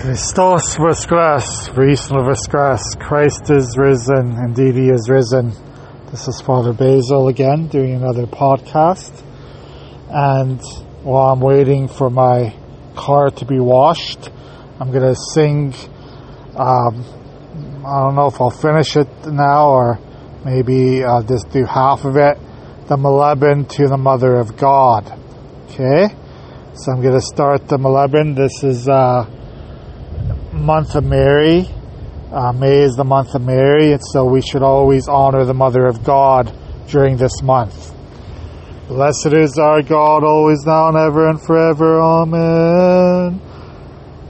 Christos Voskres, Reason Voskres, Christ is risen, indeed he is risen. This is Father Basil again, doing another podcast. And while I'm waiting for my car to be washed, I'm gonna sing, um, I don't know if I'll finish it now or maybe I'll just do half of it, the Moleben to the Mother of God. Okay? So I'm gonna start the Moleben. This is, uh, month of Mary. Uh, May is the month of Mary, and so we should always honor the Mother of God during this month. Blessed is our God, always now and ever and forever. Amen.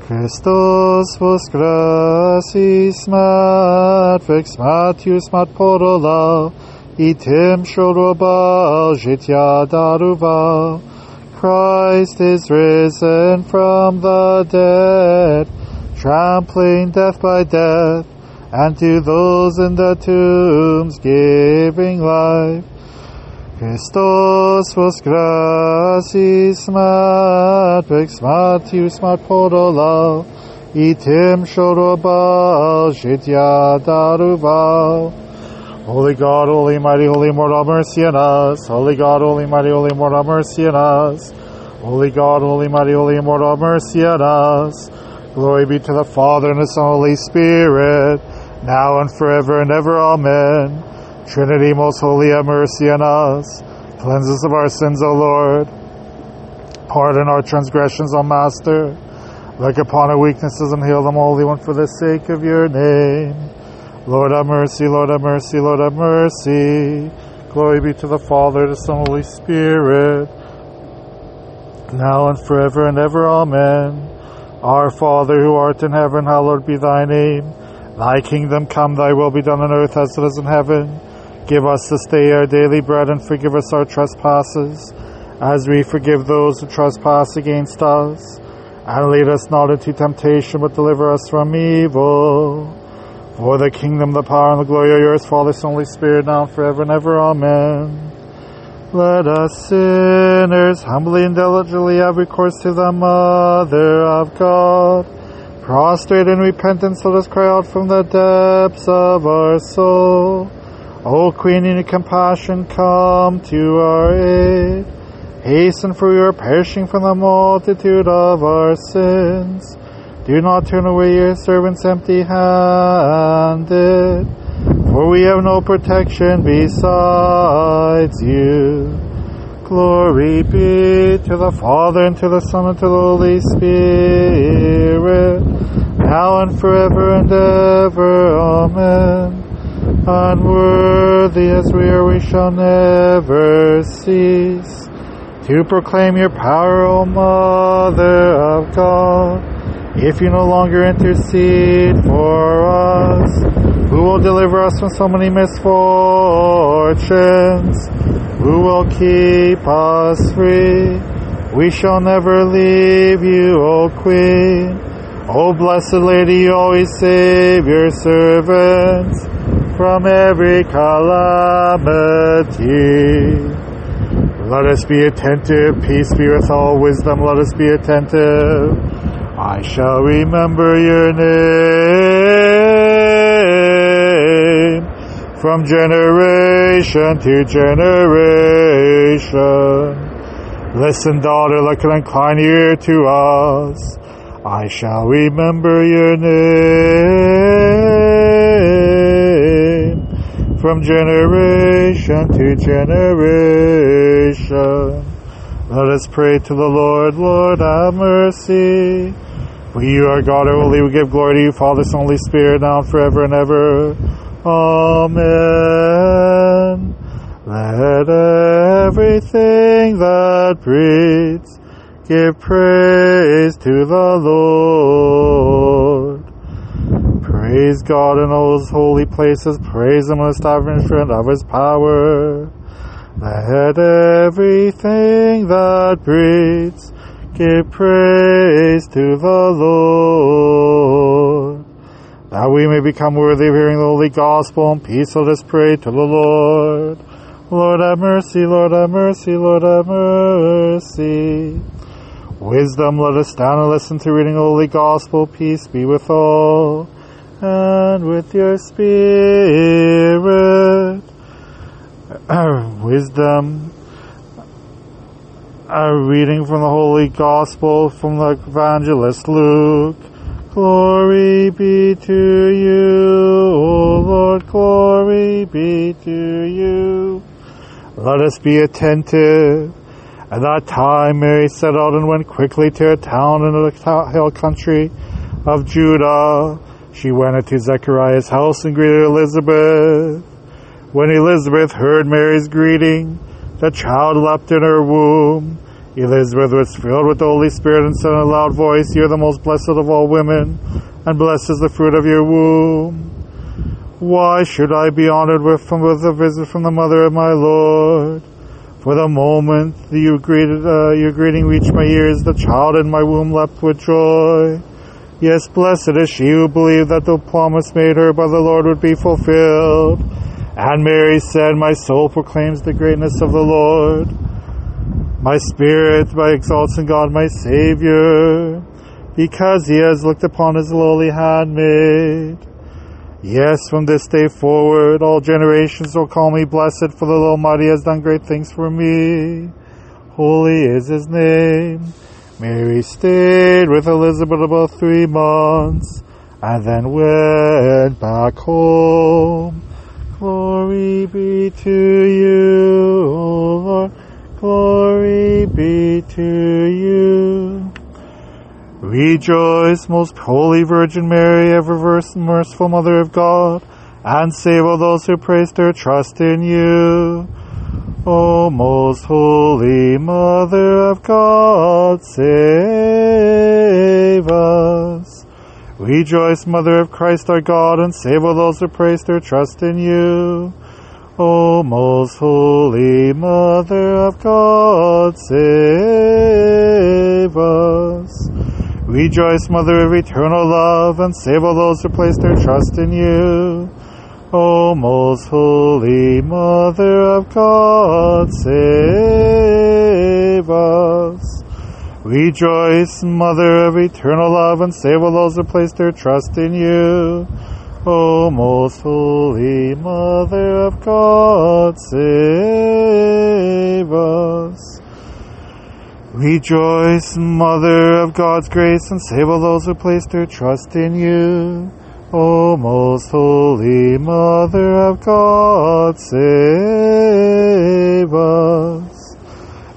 Christos voskresis mat vex matius mat porola, itim shorobal jitya daruva. Christ is risen from the dead trampling death by death, and to those in the tombs giving life. Christos voskresis mat vex matius mat podola, itim shorobal jitya daruval. Holy God, Holy Mighty, Holy Mortal, mercy on us. Holy God, Holy Mighty, Holy Mortal, mercy on us. Holy God, Holy Mighty, Holy Immortal, mercy on us. Glory be to the Father and the Son Holy Spirit, now and forever and ever. Amen. Trinity, most holy, have mercy on us. Cleanse us of our sins, O Lord. Pardon our transgressions, O Master. Look upon our weaknesses and heal them, Holy One, for the sake of your name. Lord have mercy, Lord have mercy, Lord have mercy. Glory be to the Father, to the Holy Spirit, now and forever and ever. Amen. Our Father who art in heaven, hallowed be thy name. Thy kingdom come, thy will be done on earth as it is in heaven. Give us this day our daily bread and forgive us our trespasses, as we forgive those who trespass against us. And lead us not into temptation, but deliver us from evil. For the kingdom, the power, and the glory are yours, Father, Son, Holy Spirit, now and forever and ever. Amen. Let us sinners humbly and diligently have recourse to the Mother of God. Prostrate in repentance, let us cry out from the depths of our soul. O Queen in compassion, come to our aid. Hasten for we are perishing from the multitude of our sins. Do not turn away your servants empty handed, for we have no protection besides you. Glory be to the Father, and to the Son, and to the Holy Spirit, now and forever and ever. Amen. Unworthy as we are, we shall never cease to proclaim your power, O Mother of God. If you no longer intercede for us, who will deliver us from so many misfortunes? Who will keep us free? We shall never leave you, O Queen. O blessed Lady, you always save your servants from every calamity. Let us be attentive. Peace be with all wisdom. Let us be attentive. I shall remember your name from generation to generation. Listen, daughter, look and incline ear to us. I shall remember your name from generation to generation. Let us pray to the Lord. Lord, have mercy. We, you are God, are holy. We give glory to you, Father, Son, Holy Spirit, now and forever and ever. Amen. Let everything that breathes give praise to the Lord. Praise God in all his holy places. Praise Him in the establishment of His power. Let everything that breathes give praise to the Lord. That we may become worthy of hearing the holy gospel and peace, let us pray to the Lord. Lord have mercy, Lord have mercy, Lord have mercy. Wisdom, let us stand and listen to reading the Holy Gospel. Peace be with all, and with your spirit. Wisdom, a reading from the Holy Gospel from the Evangelist Luke. Glory be to you, O Lord, glory be to you. Let us be attentive at that time, Mary set out and went quickly to a town in the hill country of Judah. She went into Zechariah's house and greeted Elizabeth. When Elizabeth heard Mary's greeting, the child leapt in her womb. Elizabeth was filled with the Holy Spirit and said in a loud voice, You are the most blessed of all women, and blessed is the fruit of your womb. Why should I be honored with, with a visit from the mother of my Lord? For the moment you greeted, uh, your greeting reached my ears, the child in my womb leapt with joy. Yes, blessed is she who believed that the promise made her by the Lord would be fulfilled. And Mary said, My soul proclaims the greatness of the Lord. My spirit by exalts in God my Savior, because he has looked upon his lowly handmaid. Yes, from this day forward, all generations will call me blessed, for the Lord Almighty has done great things for me. Holy is his name. Mary stayed with Elizabeth about three months, and then went back home. Be to you, O Lord. Glory be to you. Rejoice, most holy Virgin Mary, ever merciful Mother of God, and save all those who place their trust in you. O most holy Mother of God, save us. Rejoice, Mother of Christ our God, and save all those who place their trust in you. O most holy Mother of God, save us. Rejoice, Mother of eternal love, and save all those who place their trust in you. O most holy Mother of God, save us. Rejoice, Mother of eternal love, and save all those who place their trust in you. O most holy Mother of God, save us. Rejoice, Mother of God's grace, and save all those who place their trust in you. O most holy Mother of God, save us.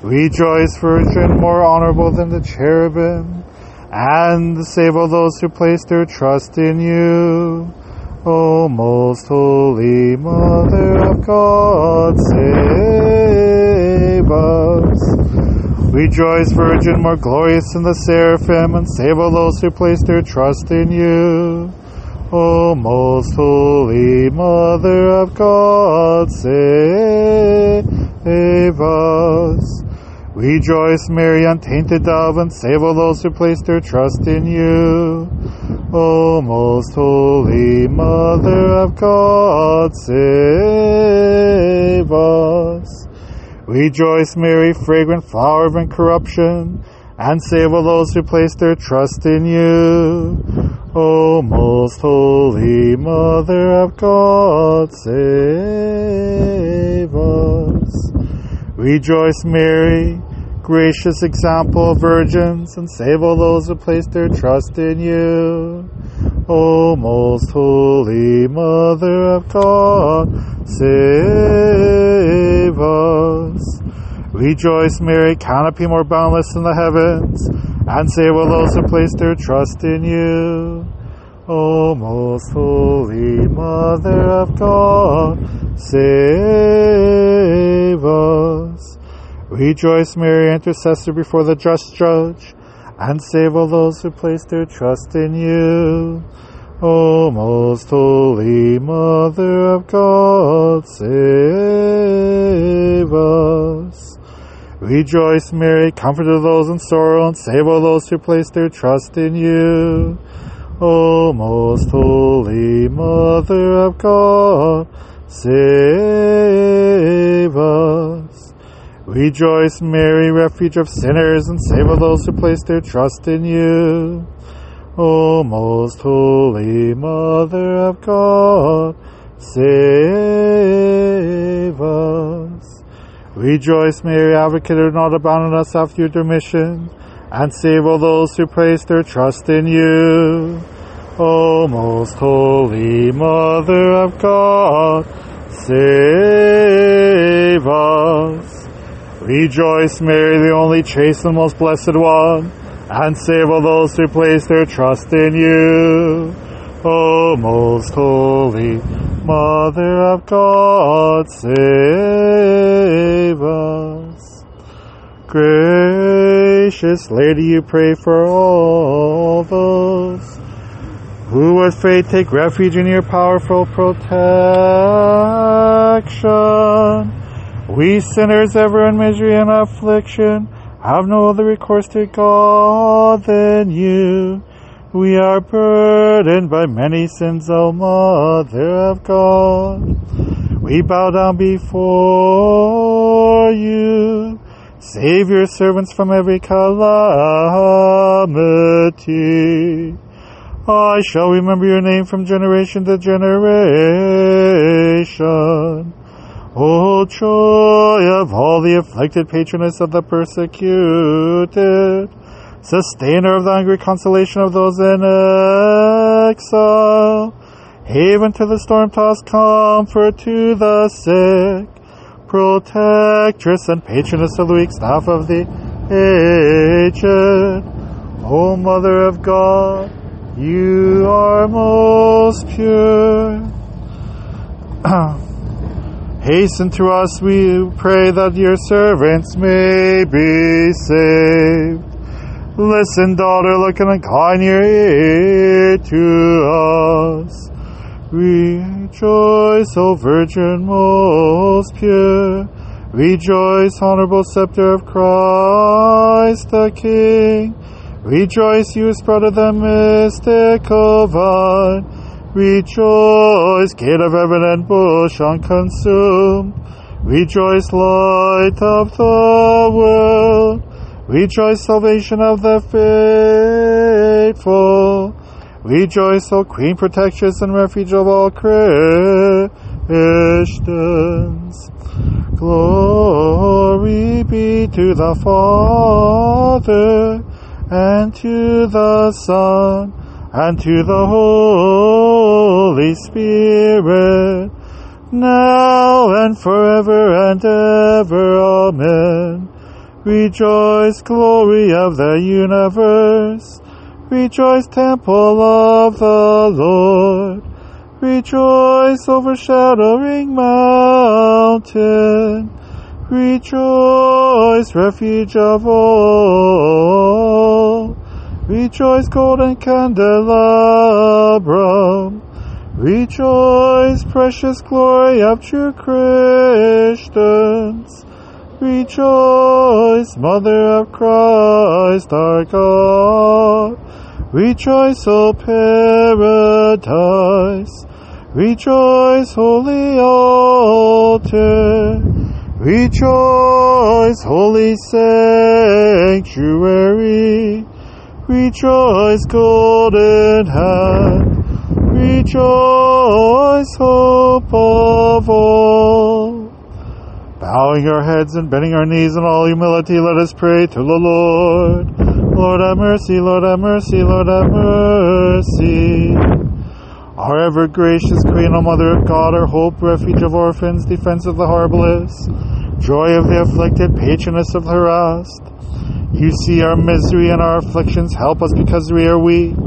Rejoice, Virgin, more honorable than the cherubim, and save all those who place their trust in you. O most holy Mother of God, save us. Rejoice, Virgin, more glorious than the seraphim, and save all those who place their trust in you. O most holy Mother of God, save us. Rejoice, Mary, untainted dove, and save all those who place their trust in you. O most holy Mother of God, save us. Rejoice, Mary, fragrant flower of incorruption, and save all those who place their trust in you. O most holy Mother of God, save us. Rejoice, Mary, gracious example of virgins, and save all those who place their trust in you. O most holy Mother of God, save us. Rejoice, Mary, canopy more boundless than the heavens, and save all those who place their trust in you. O most holy Mother of God, save. Rejoice, Mary, intercessor before the just judge, and save all those who place their trust in you. O most holy Mother of God, save us. Rejoice, Mary, comfort of those in sorrow, and save all those who place their trust in you. O most holy Mother of God, save us. Rejoice, Mary, refuge of sinners and save all those who place their trust in you. O most holy Mother of God, save us. Rejoice, Mary, advocate who not abandon us after your mission, and save all those who place their trust in you. O most holy Mother of God, save us. Rejoice, Mary, the only chaste and most blessed one, and save all those who place their trust in you. O most holy Mother of God, save us. Gracious Lady, you pray for all those who with faith take refuge in your powerful protection. We sinners ever in misery and affliction have no other recourse to God than you. We are burdened by many sins, O Mother of God. We bow down before you. Save your servants from every calamity. I shall remember your name from generation to generation. O joy of all the afflicted patroness of the persecuted, sustainer of the hungry consolation of those in exile, haven to the storm-tossed, comfort to the sick, protectress and patroness of the weak staff of the aged, O Mother of God, you are most pure. Hasten to us, we pray, that your servants may be saved. Listen, daughter, look and incline your ear to us. Rejoice, O Virgin most pure. Rejoice, honorable scepter of Christ the King. Rejoice, you spread of the mystical vine. Rejoice, gate of heaven and bush unconsumed. Rejoice, light of the world. Rejoice, salvation of the faithful. Rejoice, O Queen, protectress and refuge of all Christians. Glory be to the Father, and to the Son, and to the Holy Spirit, now and forever and ever. Amen. Rejoice, glory of the universe. Rejoice, temple of the Lord. Rejoice, overshadowing mountain. Rejoice, refuge of all. Rejoice, golden candelabrum. Rejoice, precious glory of true Christians. Rejoice, Mother of Christ our God. Rejoice, O paradise. Rejoice, holy altar. Rejoice, holy sanctuary. Rejoice, golden hand. Rejoice, hope of all. Bowing our heads and bending our knees in all humility, let us pray to the Lord. Lord have mercy, Lord have mercy, Lord have mercy. Our ever gracious Queen, O Mother of God, our hope, refuge of orphans, defense of the harmless, joy of the afflicted, patroness of the harassed. You see our misery and our afflictions. Help us because we are weak.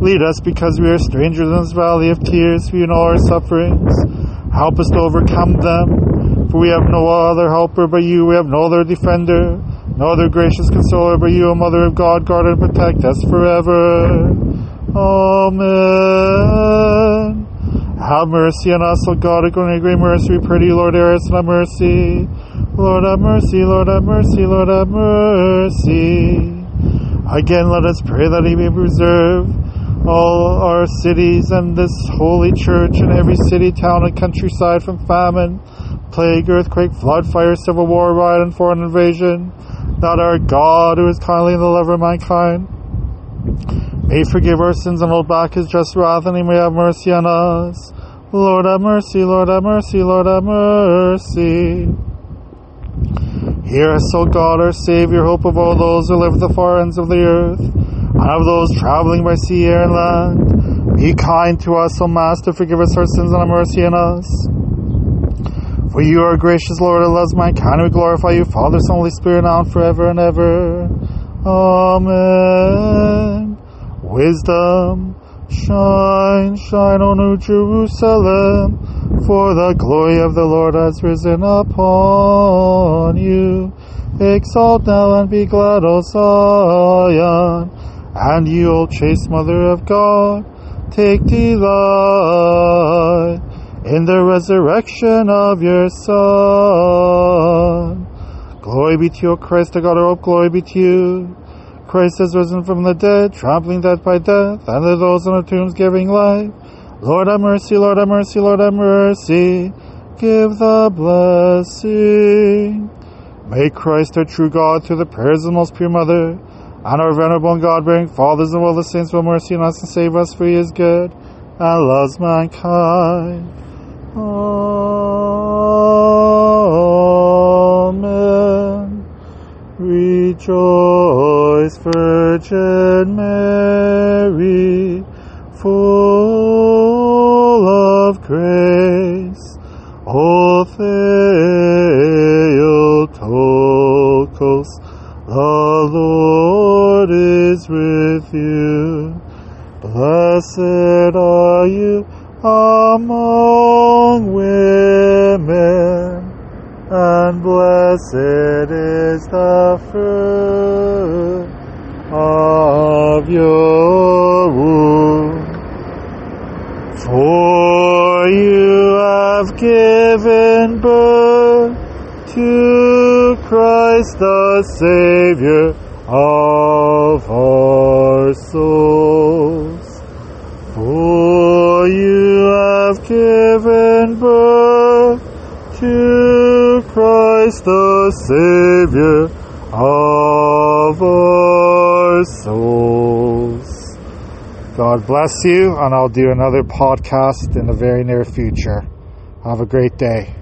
Lead us because we are strangers in this valley of tears, you know our sufferings. Help us to overcome them, for we have no other helper but you. We have no other defender, no other gracious consoler but you, O Mother of God. Guard and protect us forever. Amen. Have mercy on us, O God, according to great mercy. We Lord, hear us and have mercy. Lord have mercy, Lord have mercy, Lord have mercy. Again, let us pray that He may preserve all our cities and this holy church and every city, town, and countryside from famine, plague, earthquake, flood, fire, civil war, riot, and foreign invasion, that our God, who is kindly and the lover of mankind, may forgive our sins and hold back his just wrath, and he may have mercy on us. Lord have mercy, Lord have mercy, Lord have mercy. Hear us, O God, our Savior, hope of all those who live at the far ends of the earth, and of those traveling by sea, air, and land. Be kind to us, O Master, forgive us our sins and have mercy on us. For you are gracious, Lord, and loves mankind. We glorify you, Father, Son, Holy Spirit, now and forever and ever. Amen. Wisdom, shine, shine, O New Jerusalem, for the glory of the Lord has risen upon you. Exalt now and be glad, O Zion, and you, O chaste Mother of God, take delight in the resurrection of your Son. Glory be to you, Christ, the God of hope, glory be to you. Christ has risen from the dead, trampling death by death, and to those in the tombs giving life. Lord have mercy, Lord have mercy, Lord have mercy. Give the blessing. May Christ, our true God, through the prayers of the most pure mother, and our venerable and God-bearing fathers and all the saints, will mercy on us and save us, for he is good and loves mankind. Amen. Rejoice, Virgin Mary, full of grace. O Theotokos, the Lord is with you. Blessed are you among women, blessed is the fruit of your womb. For you have given birth to Christ the Savior of our souls. For you have given birth to Christ the Savior of our souls. God bless you, and I'll do another podcast in the very near future. Have a great day.